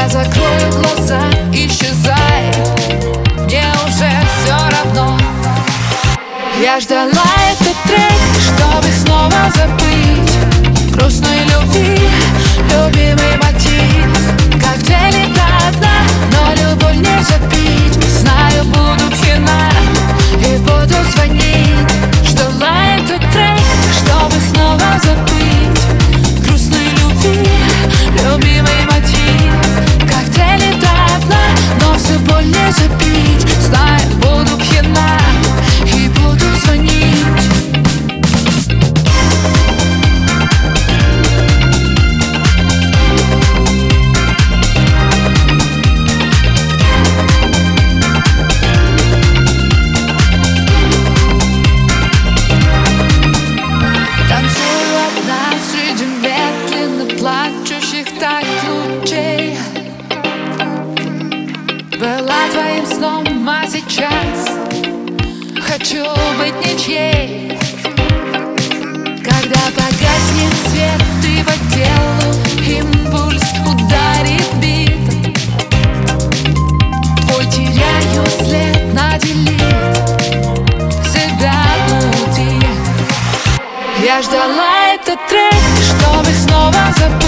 я закрою глаза, исчезай. Мне уже все равно. Я ждала этот трек, чтобы снова забыть Грустной любви. Так лучей Была твоим сном, а сейчас Хочу быть ничьей. Когда погаснет свет и по телу Импульс ударит бит. Твой теряю след на делит Себя внутри я ждала этот трек, чтобы снова забыть